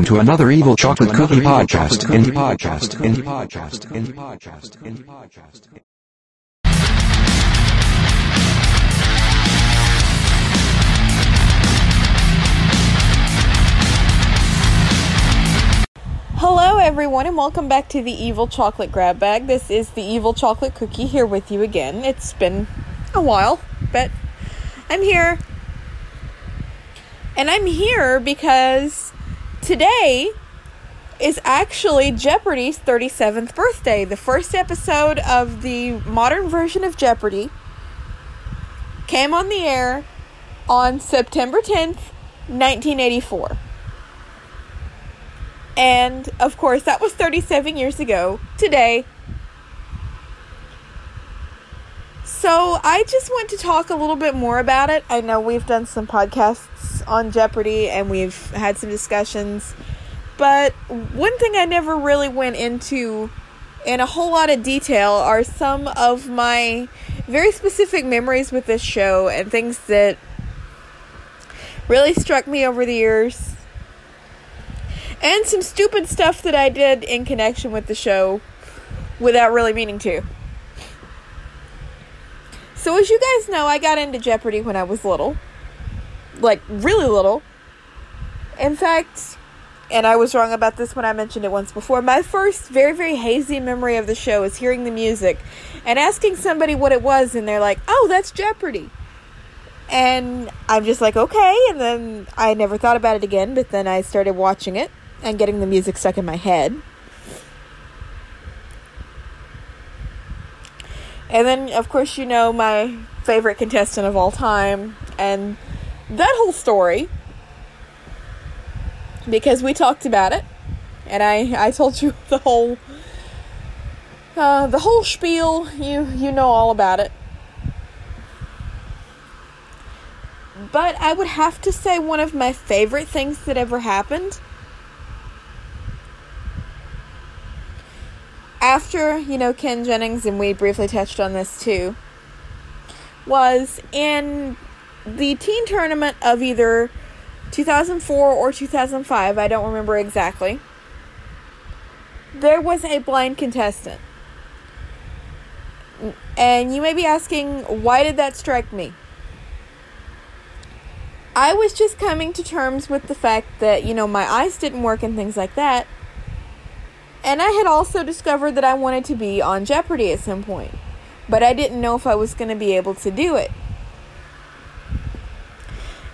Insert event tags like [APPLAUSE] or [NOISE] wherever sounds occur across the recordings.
Welcome to another Evil Chocolate Cookie Podcast. Indie Podcast. Indie Podcast. Indie Podcast. Indie Podcast. Hello, everyone, and welcome back to the Evil Chocolate Grab Bag. This is the Evil Chocolate Cookie here with you again. It's been a while, but I'm here. And I'm here because today is actually Jeopardy's 37th birthday. The first episode of the modern version of Jeopardy came on the air on September 10th, 1984. And of course, that was 37 years ago today. So, I just want to talk a little bit more about it. I know we've done some podcasts on Jeopardy and we've had some discussions. But one thing I never really went into in a whole lot of detail are some of my very specific memories with this show and things that really struck me over the years and some stupid stuff that I did in connection with the show without really meaning to. So, as you guys know, I got into Jeopardy when I was little. Like, really little. In fact, and I was wrong about this when I mentioned it once before, my first very, very hazy memory of the show is hearing the music and asking somebody what it was, and they're like, oh, that's Jeopardy. And I'm just like, okay. And then I never thought about it again, but then I started watching it and getting the music stuck in my head. And then, of course, you know my favorite contestant of all time and that whole story because we talked about it and I, I told you [LAUGHS] the whole uh, the whole spiel you you know all about it. But I would have to say one of my favorite things that ever happened after, you know, Ken Jennings, and we briefly touched on this too, was in the teen tournament of either 2004 or 2005, I don't remember exactly, there was a blind contestant. And you may be asking, why did that strike me? I was just coming to terms with the fact that, you know, my eyes didn't work and things like that. And I had also discovered that I wanted to be on Jeopardy at some point, but I didn't know if I was going to be able to do it.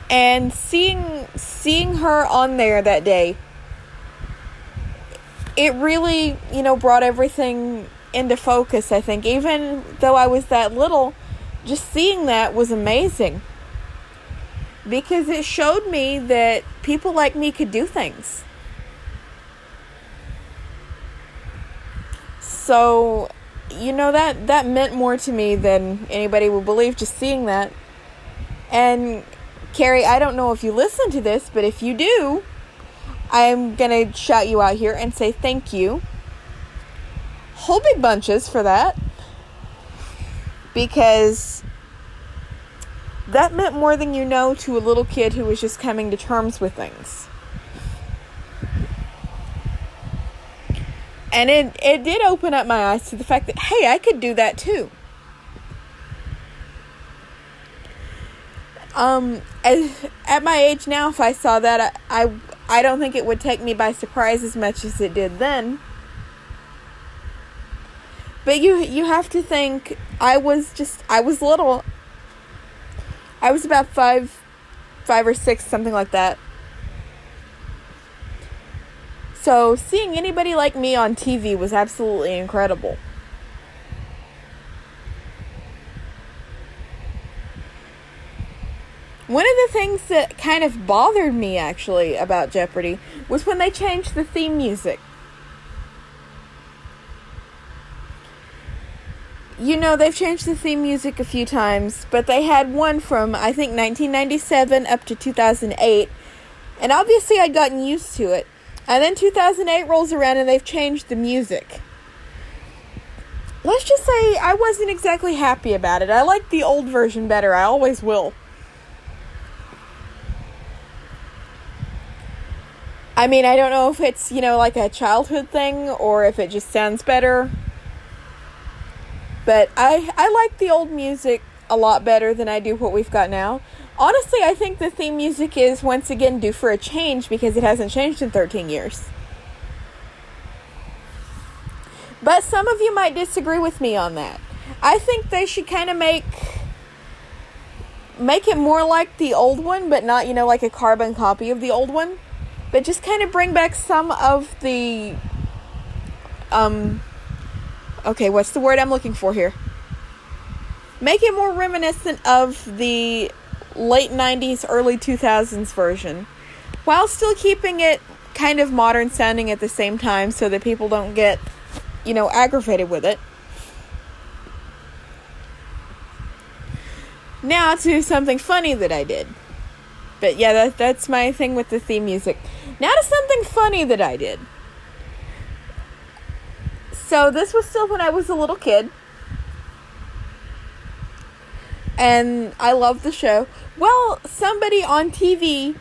And seeing seeing her on there that day, it really, you know, brought everything into focus, I think. Even though I was that little, just seeing that was amazing. Because it showed me that people like me could do things. So, you know that that meant more to me than anybody would believe just seeing that. And Carrie, I don't know if you listen to this, but if you do, I'm going to shout you out here and say thank you. Whole big bunches for that. Because that meant more than you know to a little kid who was just coming to terms with things. And it, it did open up my eyes to the fact that, hey, I could do that too. Um, as, at my age now, if I saw that, I, I, I don't think it would take me by surprise as much as it did then. But you you have to think I was just I was little. I was about five five or six, something like that. So seeing anybody like me on TV was absolutely incredible. One of the things that kind of bothered me actually about Jeopardy was when they changed the theme music. You know, they've changed the theme music a few times, but they had one from I think 1997 up to 2008, and obviously I'd gotten used to it. And then 2008 rolls around and they've changed the music. Let's just say I wasn't exactly happy about it. I like the old version better. I always will. I mean, I don't know if it's, you know, like a childhood thing or if it just sounds better. But I I like the old music a lot better than I do what we've got now. Honestly, I think the theme music is once again due for a change because it hasn't changed in 13 years. But some of you might disagree with me on that. I think they should kind of make make it more like the old one, but not, you know, like a carbon copy of the old one. But just kind of bring back some of the um okay, what's the word I'm looking for here? Make it more reminiscent of the late 90s, early 2000s version while still keeping it kind of modern sounding at the same time so that people don't get, you know, aggravated with it. Now to something funny that I did. But yeah, that, that's my thing with the theme music. Now to something funny that I did. So this was still when I was a little kid. And I loved the show. Well, somebody on TV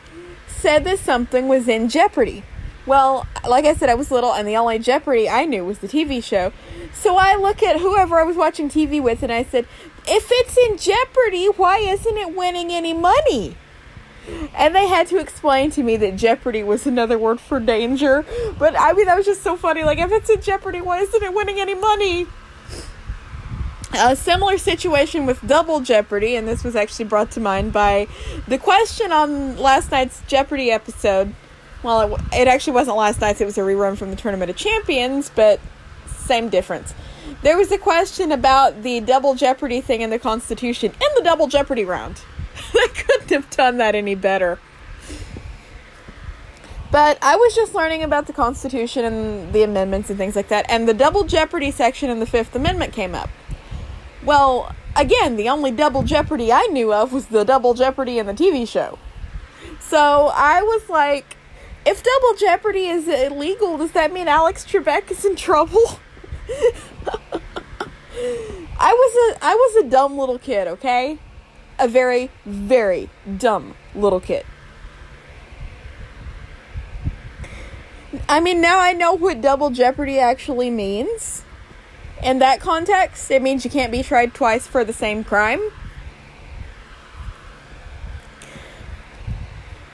said that something was in jeopardy. Well, like I said, I was little, and the only Jeopardy I knew was the TV show. So I look at whoever I was watching TV with, and I said, if it's in jeopardy, why isn't it winning any money? And they had to explain to me that jeopardy was another word for danger. But I mean, that was just so funny. Like, if it's in jeopardy, why isn't it winning any money? A similar situation with Double Jeopardy, and this was actually brought to mind by the question on last night's Jeopardy episode. Well, it, it actually wasn't last night's, it was a rerun from the Tournament of Champions, but same difference. There was a question about the Double Jeopardy thing in the Constitution in the Double Jeopardy round. [LAUGHS] they couldn't have done that any better. But I was just learning about the Constitution and the amendments and things like that, and the Double Jeopardy section in the Fifth Amendment came up. Well, again, the only Double Jeopardy I knew of was the Double Jeopardy in the TV show. So I was like, if Double Jeopardy is illegal, does that mean Alex Trebek is in trouble? [LAUGHS] I was a I was a dumb little kid, okay? A very very dumb little kid. I mean, now I know what double jeopardy actually means. In that context, it means you can't be tried twice for the same crime.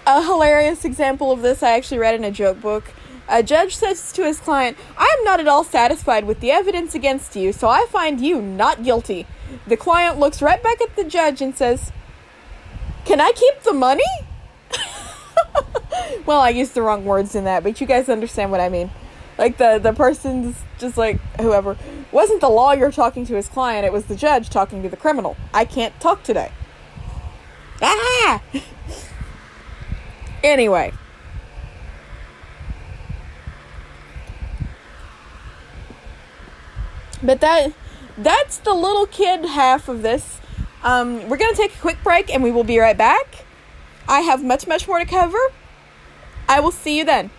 A hilarious example of this I actually read in a joke book. A judge says to his client, I am not at all satisfied with the evidence against you, so I find you not guilty. The client looks right back at the judge and says, Can I keep the money? [LAUGHS] well, I used the wrong words in that, but you guys understand what I mean. Like the the person's just like whoever wasn't the lawyer talking to his client, it was the judge talking to the criminal. I can't talk today. Ah! [LAUGHS] anyway, But that that's the little kid half of this. Um, we're gonna take a quick break and we will be right back. I have much much more to cover. I will see you then.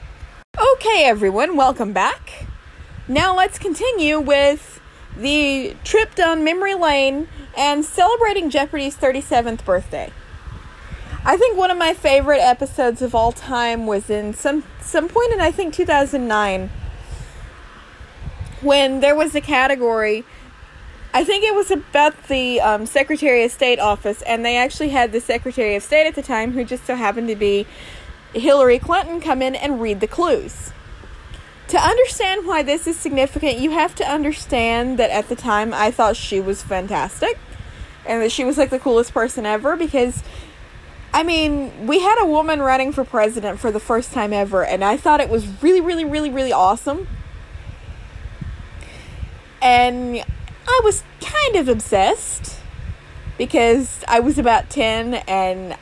Okay, everyone, welcome back. Now let's continue with the trip down memory lane and celebrating Jeopardy's 37th birthday. I think one of my favorite episodes of all time was in some some point in I think 2009 when there was a category I think it was about the um, Secretary of State office, and they actually had the Secretary of State at the time, who just so happened to be Hillary Clinton, come in and read the clues. To understand why this is significant, you have to understand that at the time I thought she was fantastic and that she was like the coolest person ever because I mean, we had a woman running for president for the first time ever, and I thought it was really, really, really, really awesome. And I was kind of obsessed because I was about 10 and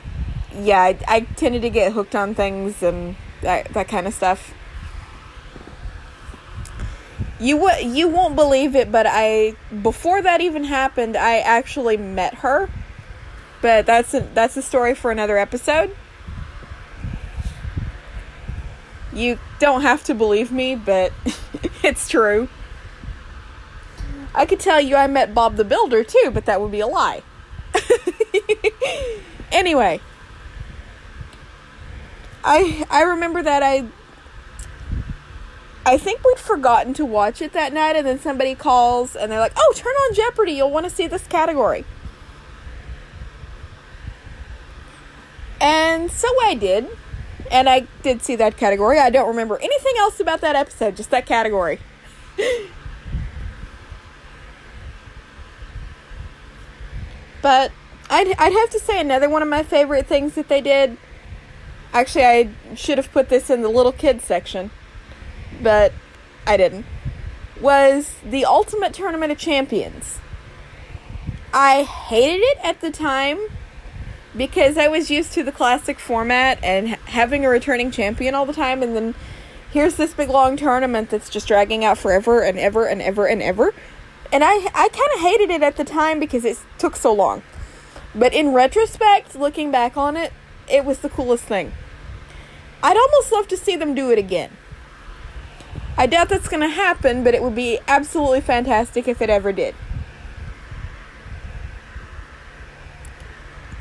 yeah, I, I tended to get hooked on things and that, that kind of stuff. You w- you won't believe it, but I before that even happened, I actually met her. But that's a, that's a story for another episode. You don't have to believe me, but [LAUGHS] it's true. I could tell you I met Bob the Builder too, but that would be a lie. [LAUGHS] anyway, I I remember that I I think we'd forgotten to watch it that night, and then somebody calls and they're like, oh, turn on Jeopardy. You'll want to see this category. And so I did. And I did see that category. I don't remember anything else about that episode, just that category. [LAUGHS] but I'd, I'd have to say another one of my favorite things that they did. Actually, I should have put this in the little kids section, but I didn't. Was the Ultimate Tournament of Champions. I hated it at the time because I was used to the classic format and having a returning champion all the time, and then here's this big long tournament that's just dragging out forever and ever and ever and ever. And I, I kind of hated it at the time because it took so long. But in retrospect, looking back on it, it was the coolest thing. I'd almost love to see them do it again. I doubt that's going to happen, but it would be absolutely fantastic if it ever did.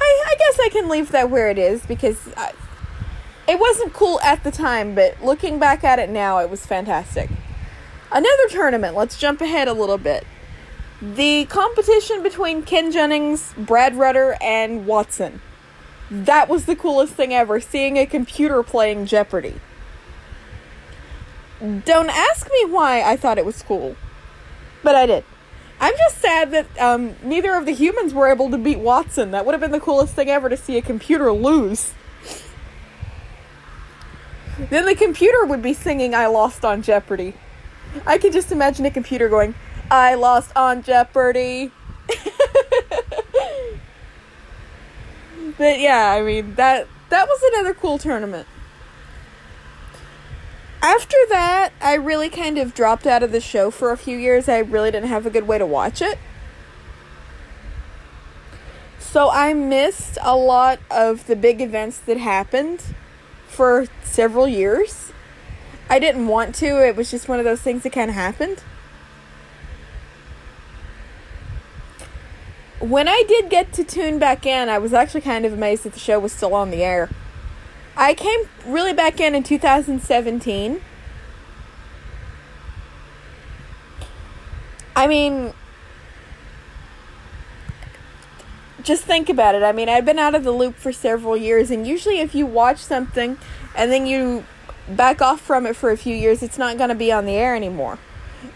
I, I guess I can leave that where it is because I, it wasn't cool at the time, but looking back at it now, it was fantastic. Another tournament, let's jump ahead a little bit. The competition between Ken Jennings, Brad Rutter, and Watson. That was the coolest thing ever, seeing a computer playing Jeopardy! Don't ask me why I thought it was cool, but I did. I'm just sad that um, neither of the humans were able to beat Watson. That would have been the coolest thing ever to see a computer lose. Then the computer would be singing I Lost on Jeopardy! I can just imagine a computer going, I lost on Jeopardy! [LAUGHS] but yeah, I mean that that was another cool tournament. After that, I really kind of dropped out of the show for a few years. I really didn't have a good way to watch it. So I missed a lot of the big events that happened for several years. I didn't want to, it was just one of those things that kind of happened. When I did get to tune back in, I was actually kind of amazed that the show was still on the air. I came really back in in 2017. I mean, just think about it. I mean, I've been out of the loop for several years, and usually, if you watch something and then you back off from it for a few years, it's not going to be on the air anymore.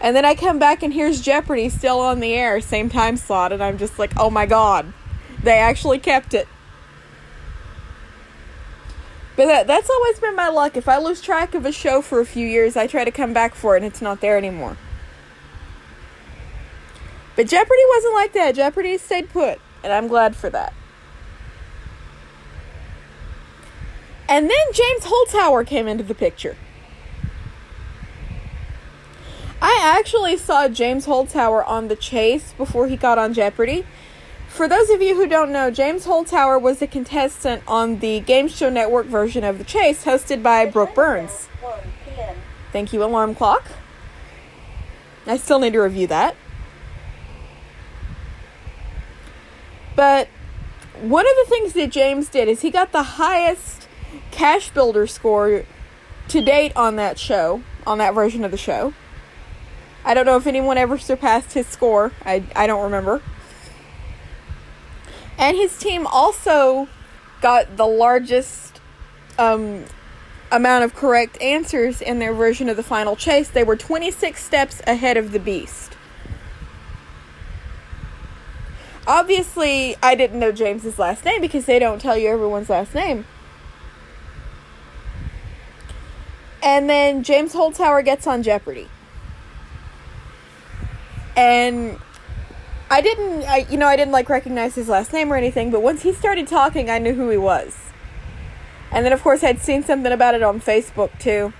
And then I come back and here's Jeopardy still on the air, same time slot, and I'm just like, oh my god, they actually kept it. But that, that's always been my luck. If I lose track of a show for a few years, I try to come back for it and it's not there anymore. But Jeopardy wasn't like that. Jeopardy stayed put, and I'm glad for that. And then James Holzhauer came into the picture. I actually saw James Holzhauer on The Chase before he got on Jeopardy. For those of you who don't know, James Holzhauer was a contestant on the Game Show Network version of The Chase, hosted by Brooke Burns. Thank you, alarm clock. I still need to review that. But one of the things that James did is he got the highest cash builder score to date on that show, on that version of the show. I don't know if anyone ever surpassed his score. I, I don't remember. And his team also got the largest um, amount of correct answers in their version of the final chase. They were 26 steps ahead of the beast. Obviously, I didn't know James's last name because they don't tell you everyone's last name. And then James Holzhauer gets on Jeopardy. And I didn't, I, you know, I didn't like recognize his last name or anything, but once he started talking, I knew who he was. And then, of course, I'd seen something about it on Facebook too.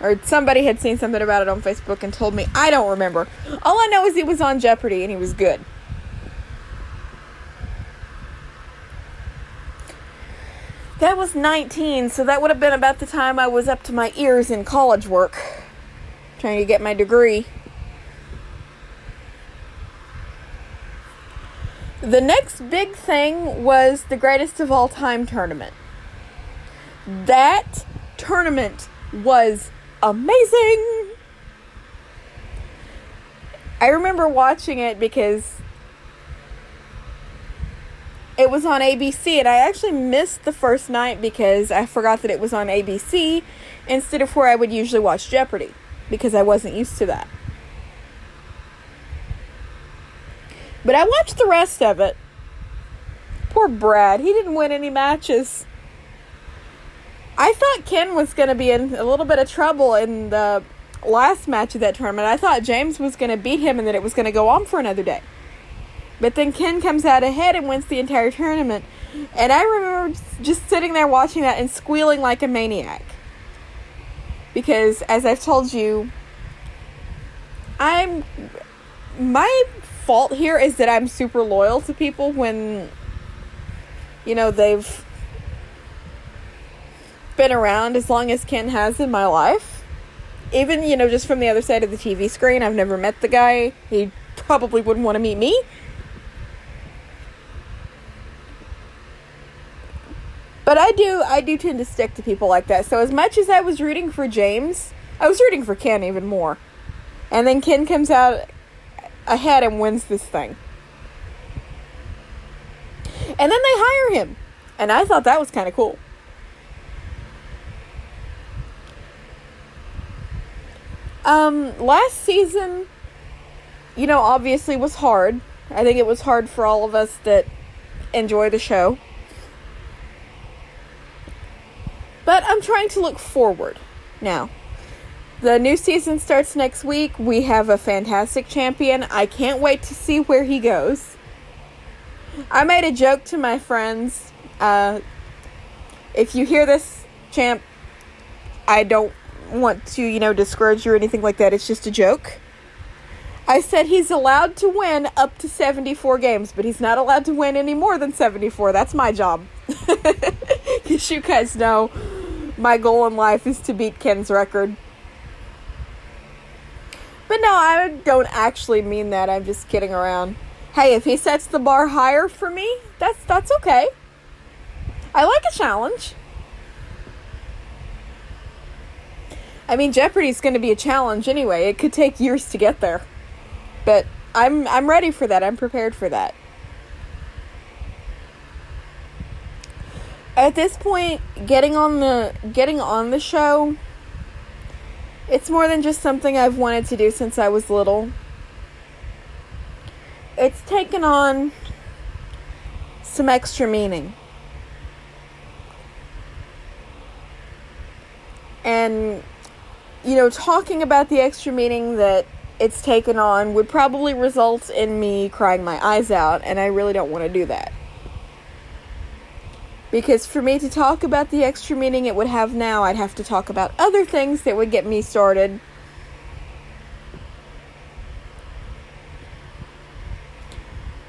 Or somebody had seen something about it on Facebook and told me. I don't remember. All I know is he was on Jeopardy and he was good. That was 19, so that would have been about the time I was up to my ears in college work, trying to get my degree. The next big thing was the greatest of all time tournament. That tournament was amazing. I remember watching it because it was on ABC, and I actually missed the first night because I forgot that it was on ABC instead of where I would usually watch Jeopardy because I wasn't used to that. But I watched the rest of it. Poor Brad, he didn't win any matches. I thought Ken was going to be in a little bit of trouble in the last match of that tournament. I thought James was going to beat him and that it was going to go on for another day. But then Ken comes out ahead and wins the entire tournament. And I remember just sitting there watching that and squealing like a maniac. Because, as I've told you, I'm. My fault here is that I'm super loyal to people when, you know, they've been around as long as Ken has in my life. Even, you know, just from the other side of the TV screen, I've never met the guy. He probably wouldn't want to meet me. But I do I do tend to stick to people like that. So as much as I was rooting for James, I was rooting for Ken even more. And then Ken comes out ahead and wins this thing. And then they hire him. And I thought that was kind of cool. Um last season you know obviously was hard. I think it was hard for all of us that enjoy the show. But I'm trying to look forward now. The new season starts next week. We have a fantastic champion. I can't wait to see where he goes. I made a joke to my friends. Uh, if you hear this, champ, I don't want to, you know, discourage you or anything like that. It's just a joke. I said he's allowed to win up to 74 games, but he's not allowed to win any more than 74. That's my job. [LAUGHS] Because you guys know my goal in life is to beat Ken's record. But no, I don't actually mean that. I'm just kidding around. Hey, if he sets the bar higher for me, that's that's okay. I like a challenge. I mean, Jeopardy's going to be a challenge anyway. It could take years to get there. But I'm I'm ready for that. I'm prepared for that. At this point, getting on the getting on the show it's more than just something I've wanted to do since I was little. It's taken on some extra meaning. And you know, talking about the extra meaning that it's taken on would probably result in me crying my eyes out, and I really don't want to do that. Because for me to talk about the extra meaning it would have now, I'd have to talk about other things that would get me started.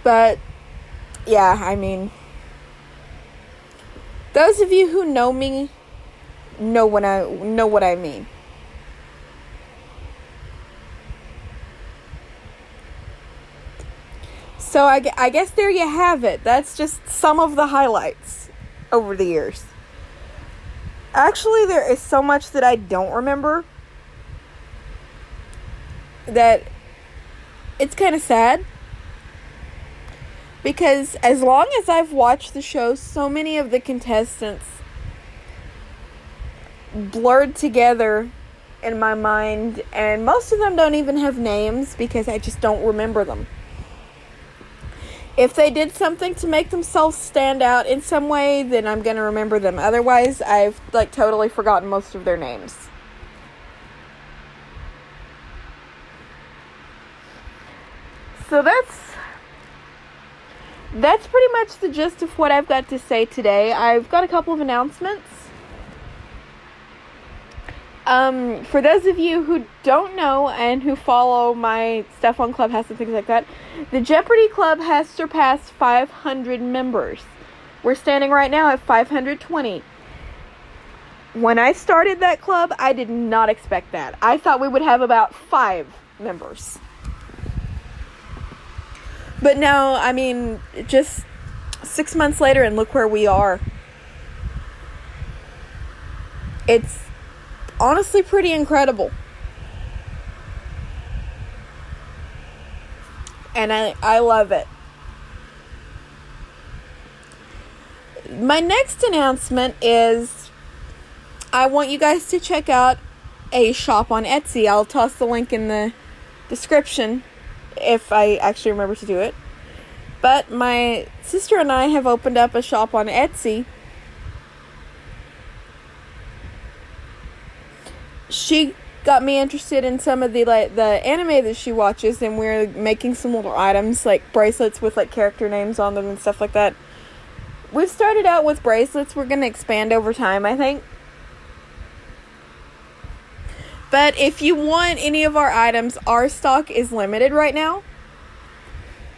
But, yeah, I mean, those of you who know me know what I know what I mean. So I, I guess there you have it. That's just some of the highlights over the years. Actually, there is so much that I don't remember that it's kind of sad. Because as long as I've watched the show, so many of the contestants blurred together in my mind, and most of them don't even have names because I just don't remember them if they did something to make themselves stand out in some way, then I'm going to remember them. Otherwise, I've like totally forgotten most of their names. So that's that's pretty much the gist of what I've got to say today. I've got a couple of announcements. Um, for those of you who don't know and who follow my stuff on Clubhouse and things like that, the Jeopardy Club has surpassed 500 members. We're standing right now at 520. When I started that club, I did not expect that. I thought we would have about five members. But now, I mean, just six months later, and look where we are. It's honestly pretty incredible. And I, I love it. My next announcement is I want you guys to check out a shop on Etsy. I'll toss the link in the description if I actually remember to do it. But my sister and I have opened up a shop on Etsy. She got me interested in some of the like the anime that she watches and we're making some little items like bracelets with like character names on them and stuff like that. We've started out with bracelets. We're going to expand over time, I think. But if you want any of our items, our stock is limited right now.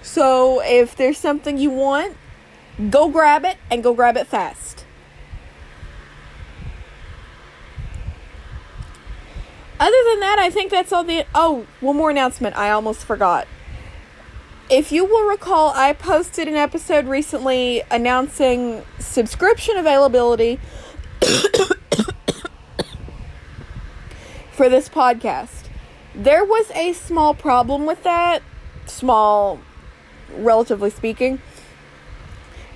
So if there's something you want, go grab it and go grab it fast. Other than that, I think that's all the. Oh, one more announcement. I almost forgot. If you will recall, I posted an episode recently announcing subscription availability [COUGHS] for this podcast. There was a small problem with that, small, relatively speaking.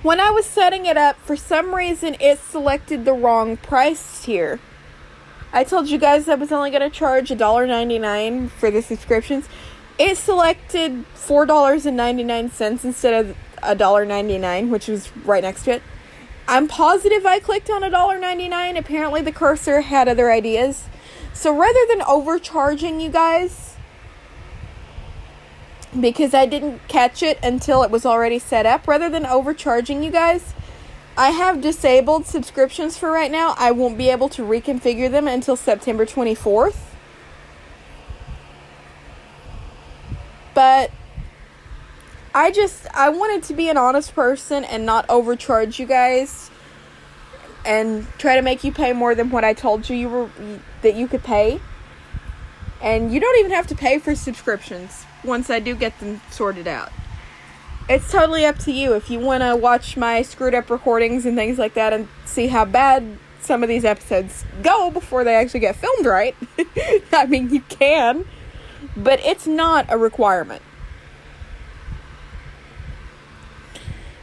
When I was setting it up, for some reason it selected the wrong price tier. I told you guys I was only going to charge $1.99 for the subscriptions. It selected $4.99 instead of $1.99, which was right next to it. I'm positive I clicked on $1.99. Apparently, the cursor had other ideas. So rather than overcharging you guys, because I didn't catch it until it was already set up, rather than overcharging you guys, I have disabled subscriptions for right now. I won't be able to reconfigure them until September 24th. But I just I wanted to be an honest person and not overcharge you guys and try to make you pay more than what I told you you were that you could pay. And you don't even have to pay for subscriptions once I do get them sorted out. It's totally up to you if you want to watch my screwed up recordings and things like that and see how bad some of these episodes go before they actually get filmed right. [LAUGHS] I mean, you can, but it's not a requirement.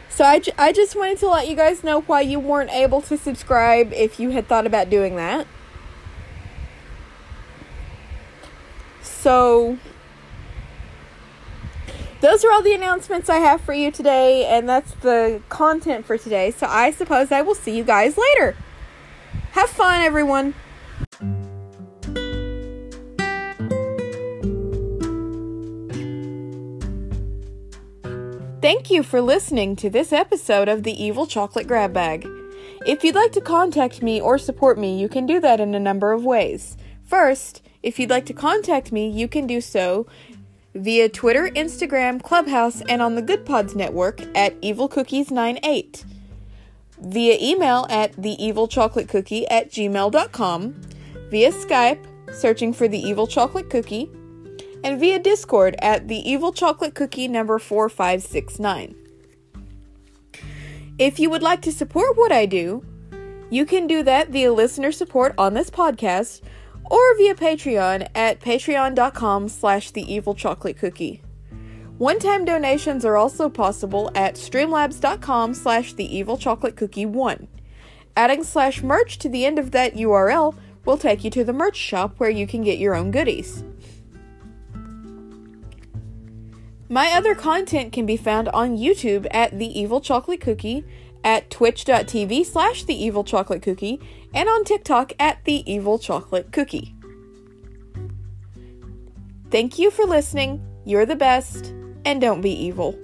So I, I just wanted to let you guys know why you weren't able to subscribe if you had thought about doing that. So those are all the announcements I have for you today, and that's the content for today. So I suppose I will see you guys later. Have fun, everyone. Thank you for listening to this episode of the Evil Chocolate Grab Bag. If you'd like to contact me or support me, you can do that in a number of ways. First, if you'd like to contact me, you can do so via Twitter, Instagram, Clubhouse, and on the Good Pods network at evilcookies98, via email at theevilchocolatecookie at gmail.com, via Skype, searching for the Evil Chocolate Cookie, and via Discord at the Evil Chocolate Cookie number 4569. If you would like to support what I do, you can do that via listener support on this podcast or via Patreon at patreon.com slash the evil chocolate cookie. One-time donations are also possible at streamlabs.com slash the evil chocolate cookie 1. Adding slash merch to the end of that URL will take you to the merch shop where you can get your own goodies. My other content can be found on YouTube at The Evil Chocolate Cookie, at twitch.tv slash The Evil Chocolate Cookie, and on TikTok at The Evil Chocolate Cookie. Thank you for listening. You're the best, and don't be evil.